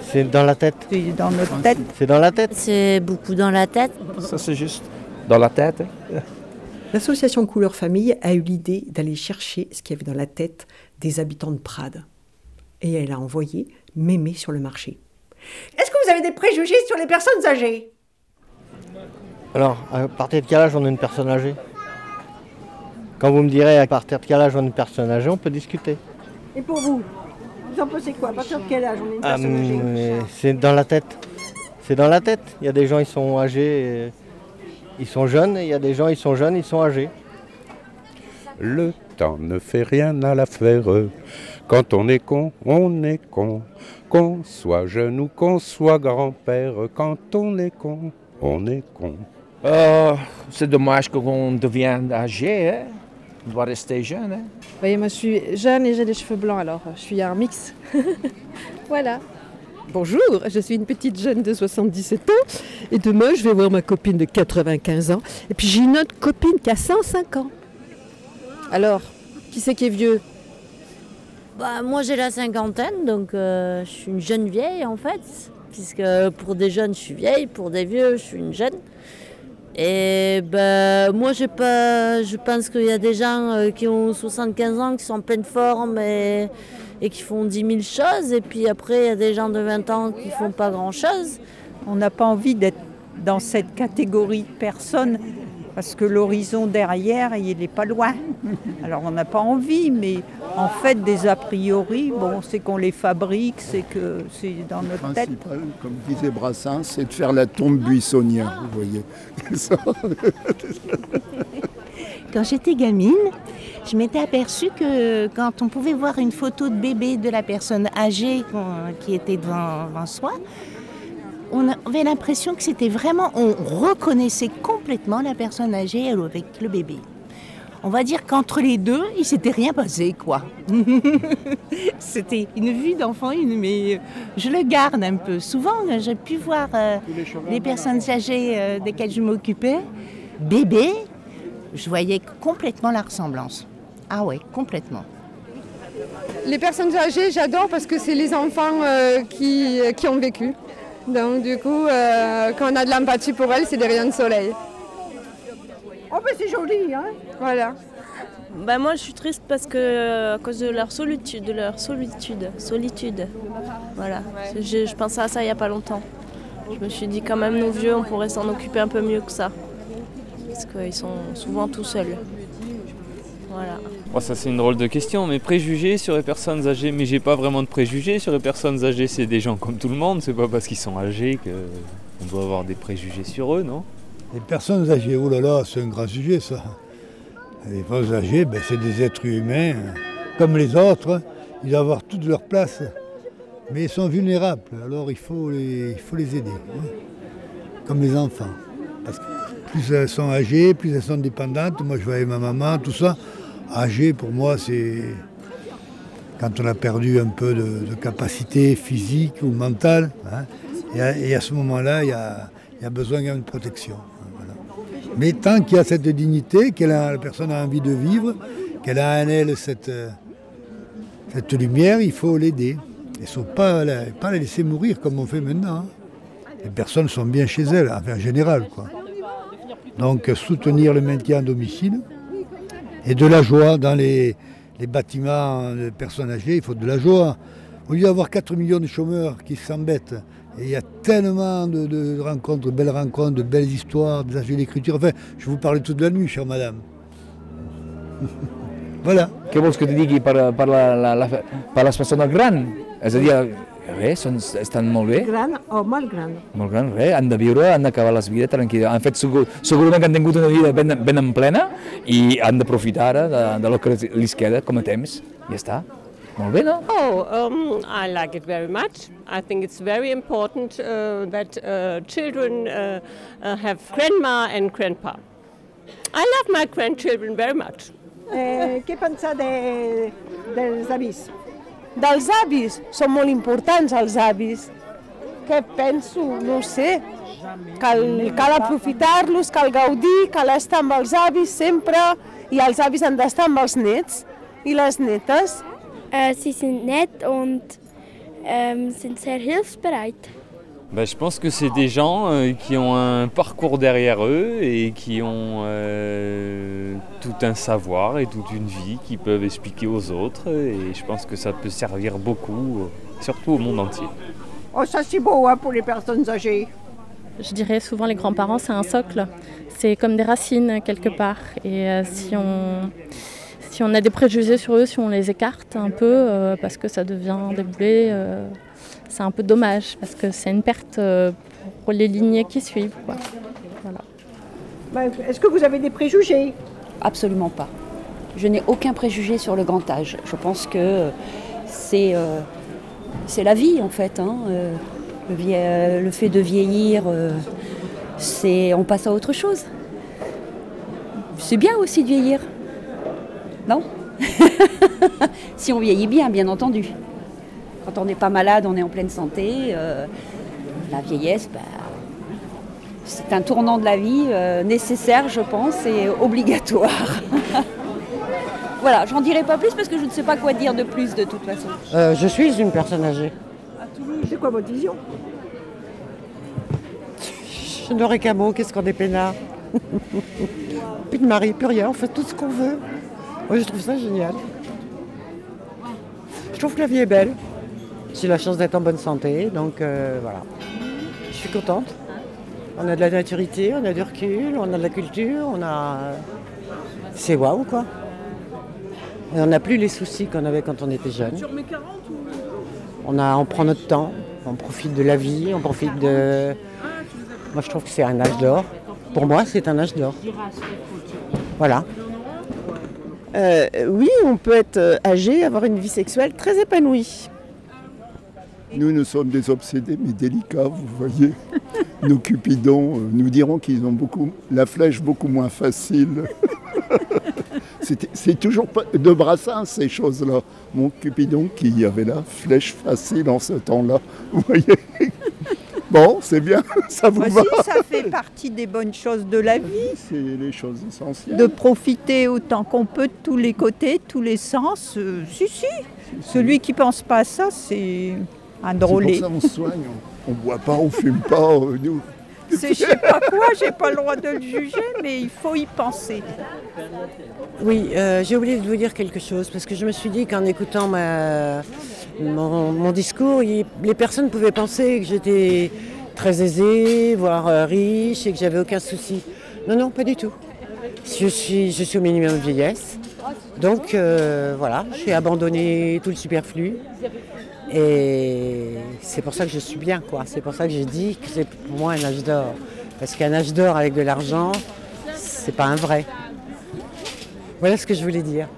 C'est dans la tête. C'est dans notre tête. C'est dans la tête. C'est beaucoup dans la tête. Ça, c'est juste dans la tête. L'association Couleur Famille a eu l'idée d'aller chercher ce qu'il y avait dans la tête des habitants de Prades. Et elle a envoyé Mémé sur le marché. Est-ce que vous avez des préjugés sur les personnes âgées? Alors, à partir de quel âge on est une personne âgée? Quand vous me direz à partir de quel âge on est une personne âgée, on peut discuter. Et pour vous? Vous en pensez quoi? À partir de quel âge on est une Ah, personne âgée? mais c'est dans la tête. C'est dans la tête. Il y a des gens, ils sont âgés, et ils sont jeunes, et il y a des gens, ils sont jeunes, ils sont âgés. Le temps ne fait rien à l'affaire. Quand on est con, on est con. Qu'on soit jeune ou qu'on soit grand-père, quand on est con, on est con. Euh, c'est dommage qu'on devienne âgé. Hein? On doit rester jeune. Hein? Vous voyez, moi je suis jeune et j'ai des cheveux blancs, alors je suis un mix. voilà. Bonjour, je suis une petite jeune de 77 ans et demain je vais voir ma copine de 95 ans et puis j'ai une autre copine qui a 105 ans. Alors, qui c'est qui est vieux? Bah, moi j'ai la cinquantaine, donc euh, je suis une jeune vieille en fait. Puisque pour des jeunes je suis vieille, pour des vieux je suis une jeune. Et ben moi pas, je pense qu'il y a des gens euh, qui ont 75 ans, qui sont en pleine forme et, et qui font 10 000 choses. Et puis après il y a des gens de 20 ans qui font pas grand chose. On n'a pas envie d'être dans cette catégorie de personnes parce que l'horizon derrière, il n'est pas loin. Alors on n'a pas envie, mais en fait, des a priori, bon, c'est qu'on les fabrique, c'est que c'est dans notre Le tête. principal, comme disait Brassens, c'est de faire la tombe buissonnière, vous voyez. Quand j'étais gamine, je m'étais aperçue que quand on pouvait voir une photo de bébé de la personne âgée qui était devant, devant soi, on avait l'impression que c'était vraiment, on reconnaissait complètement la personne âgée avec le bébé. On va dire qu'entre les deux, il s'était rien passé, quoi. c'était une vue d'enfant, une- mais je le garde un peu. Souvent, j'ai pu voir euh, les personnes âgées euh, desquelles je m'occupais, bébé, je voyais complètement la ressemblance. Ah ouais, complètement. Les personnes âgées, j'adore parce que c'est les enfants euh, qui, qui ont vécu. Donc du coup, euh, quand on a de l'empathie pour elles, c'est des rayons de soleil. Oh, ben c'est joli, hein Voilà. Bah moi je suis triste parce que à cause de leur solitude, de leur solitude, solitude. Voilà. Je, je pensais à ça il n'y a pas longtemps. Je me suis dit quand même nos vieux on pourrait s'en occuper un peu mieux que ça. Parce qu'ils sont souvent tout seuls. Bon, ça c'est une drôle de question, mais préjugés sur les personnes âgées, mais j'ai pas vraiment de préjugés sur les personnes âgées, c'est des gens comme tout le monde, c'est pas parce qu'ils sont âgés qu'on doit avoir des préjugés sur eux, non? Les personnes âgées, oh là là, c'est un grand sujet ça. Les personnes âgées, ben, c'est des êtres humains, hein. comme les autres, ils doivent avoir toute leur place, mais ils sont vulnérables, alors il faut les, il faut les aider, hein. comme les enfants. Parce que plus elles sont âgées, plus elles sont dépendantes. Moi je voyais ma maman, tout ça. Âgé pour moi c'est quand on a perdu un peu de, capacité physique ou mentale. hein. Et, à, ce moment-là, il y a, y a besoin d'une protection. Mais tant qu'il y a cette dignité, que la personne a envie de vivre, qu'elle a en elle cette, cette lumière, il faut l'aider. Il ne faut pas la, pas la laisser mourir comme on fait maintenant. hein. Les personnes sont bien chez elles, enfin en général. Quoi. Donc soutenir le maintien à domicile et de la joie dans les, bâtiments de personnes âgées, il faut de la joie. Au lieu d'avoir 4 millions de chômeurs qui s'embêtent, il y a tellement de, rencontres, de belles rencontres, de belles histoires, des ateliers d'écriture. Enfin, je vous parlais toute la nuit, chère madame. voilà. Que t'hi digui per, per, la, la, la, dir, res, són, estan molt bé, Gran o molt gran? molt grans, res, han de viure, han d'acabar les vides tranquil·les. Han fet segur, segurament que han tingut una vida ben, ben en plena i han d'aprofitar ara de, de lo que li queda com a temps. Ja està. Molt bé, no? Oh, um, I like it very much. I think it's very important uh, that uh, children uh, uh, have grandma and grandpa. I love my grandchildren very much. Eh, què pensa de, dels avis? Dels avis, són molt importants els avis. Què penso? No ho sé. Cal, cal aprofitar-los, cal gaudir, cal estar amb els avis sempre i els avis han d'estar amb els nets i les netes. Äh, sie sind nett und Ähm, sind sehr hilfsbereit. Ben, je pense que c'est des gens euh, qui ont un parcours derrière eux et qui ont euh, tout un savoir et toute une vie qu'ils peuvent expliquer aux autres. Et je pense que ça peut servir beaucoup, surtout au monde entier. Oh, ça c'est beau hein, pour les personnes âgées. Je dirais souvent les grands-parents, c'est un socle. C'est comme des racines quelque part. Et euh, si, on, si on a des préjugés sur eux, si on les écarte un peu, euh, parce que ça devient des boulets, euh, c'est un peu dommage, parce que c'est une perte euh, pour les lignées qui suivent. Voilà. Ben, Est-ce que vous avez des préjugés? Absolument pas. Je n'ai aucun préjugé sur le grand âge. Je pense que c'est euh, c'est la vie en fait. hein. Euh, Le, vie- euh, le fait de vieillir, euh, c'est on passe à autre chose. C'est bien aussi de vieillir. Non? Si on vieillit bien, bien entendu. Quand on n'est pas malade, on est en pleine santé. euh, la vieillesse, bah, c'est un tournant de la vie euh, nécessaire, je pense, et obligatoire. voilà, j'en dirai pas plus parce que je ne sais pas quoi dire de plus de toute façon. Euh, je suis une personne âgée. C'est quoi votre vision? Je n'aurai qu'un mot, qu'est-ce qu'on est peinard? Plus de mari, plus rien, on fait tout ce qu'on veut. Moi je trouve ça génial. Je trouve que la vie est belle. J'ai la chance d'être en bonne santé, donc euh, voilà. Je suis contente. On a de la maturité, on a du recul, on a de la culture, on a. C'est waouh quoi. Et on n'a plus les soucis qu'on avait quand on était jeune. On, a, on prend notre temps, on profite de la vie, on profite de. Moi je trouve que c'est un âge d'or. Pour moi c'est un âge d'or. Voilà. Euh, oui, on peut être euh, âgé, avoir une vie sexuelle très épanouie. Nous, nous sommes des obsédés, mais délicats, vous voyez. Nos cupidons euh, nous diront qu'ils ont beaucoup, la flèche beaucoup moins facile. C'est toujours de brassin ces choses-là. Mon cupidon qui avait la flèche facile en ce temps-là. Vous voyez Bon, c'est bien, ça vous Bah va ça fait partie des bonnes choses de la vie. C'est les choses essentielles. De profiter autant qu'on peut de tous les côtés, tous les sens. euh, si, si. Celui qui pense pas à ça, c'est un drôlé. C'est pour ça qu'on se soigne. On ne boit pas, on fume pas. euh, nous. C'est je sais pas quoi, j'ai pas le droit de le juger, mais il faut y penser. Oui, euh, j'ai oublié de vous dire quelque chose parce que je me suis dit qu'en écoutant ma- mon, mon discours, il- les personnes pouvaient penser que j'étais très aisée, voire euh, riche et que j'avais aucun souci. Non, non, pas du tout. Je suis, je suis au minimum de vieillesse. Donc euh, voilà, j'ai abandonné tout le superflu. Et c'est pour ça que je suis bien, quoi. C'est pour ça que j'ai dit que c'est pour moi un âge d'or. Parce qu'un âge d'or avec de l'argent, c'est pas un vrai. Voilà ce que je voulais dire.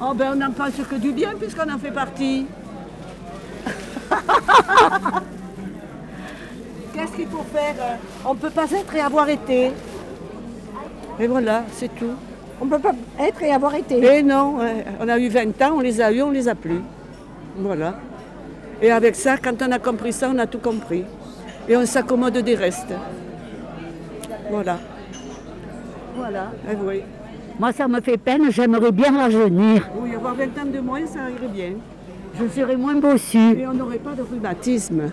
Oh ben on n'en pense que du bien puisqu'on en fait partie. Qu'est-ce qu'il faut faire euh, On ne peut pas être et avoir été. Et voilà, c'est tout. On ne peut pas être et avoir été. Et non, ouais, on a eu 20 ans, on les a eus, on les a plus. Voilà. Et avec ça, quand on a compris ça, on a tout compris. Et on s'accommode des restes. Voilà. Voilà. Eh oui. Moi, ça me fait peine, j'aimerais bien rajeunir. Oui, avoir 20 ans de moins, ça irait bien. Je serais moins bossu. Et on n'aurait pas de rhumatisme.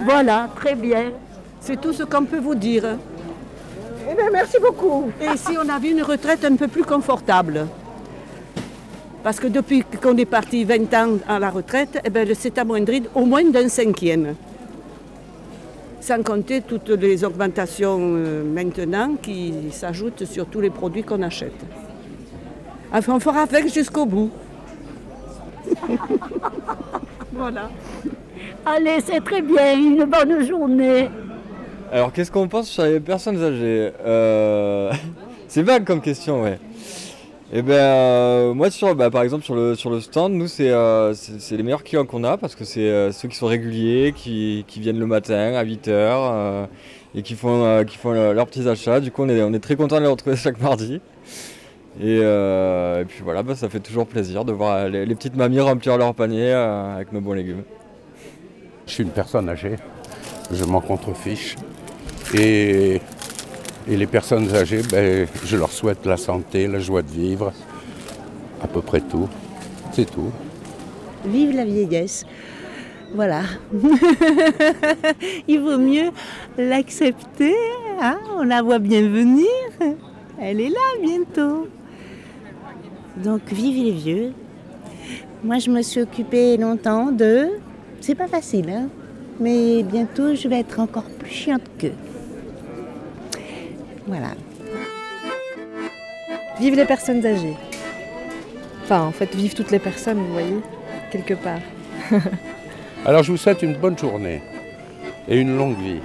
Voilà, très bien. C'est tout ce qu'on peut vous dire. Eh bien, merci beaucoup. Et ici, on a vu une retraite un peu plus confortable. Parce que depuis qu'on est parti 20 ans à la retraite, eh ben, c'est au moins d'un cinquième. Sans compter toutes les augmentations euh, maintenant qui s'ajoutent sur tous les produits qu'on achète. Enfin, on fera avec jusqu'au bout. voilà. Allez, c'est très bien, une bonne journée. Alors, qu'est-ce qu'on pense sur les personnes âgées? Euh, C'est vague comme question, ouais. Eh ben, euh, moi, sur, bah, par exemple, sur le, sur le stand, nous, c'est euh, les meilleurs clients qu'on a parce que c'est euh, ceux qui sont réguliers, qui, qui viennent le matin à 8h et qui font, qui font leurs petits achats. Du coup, on est, on est très content de les retrouver chaque mardi. Et, puis voilà, bah, ça fait toujours plaisir de voir les, les petites mamies remplir leur panier avec nos bons légumes. Je suis une personne âgée, je m'en contrefiche. Et, et les personnes âgées, ben, je leur souhaite la santé, la joie de vivre, à peu près tout. C'est tout. Vive la vieillesse. Voilà. Il vaut mieux l'accepter. hein, on la voit bien venir. Elle est là bientôt. Donc vive les vieux. Moi je me suis occupée longtemps de... C'est pas facile, hein mais bientôt je vais être encore plus chiante qu'eux. Voilà. Vive les personnes âgées. Enfin, en fait, vive toutes les personnes, vous voyez, quelque part. Alors je vous souhaite une bonne journée et une longue vie.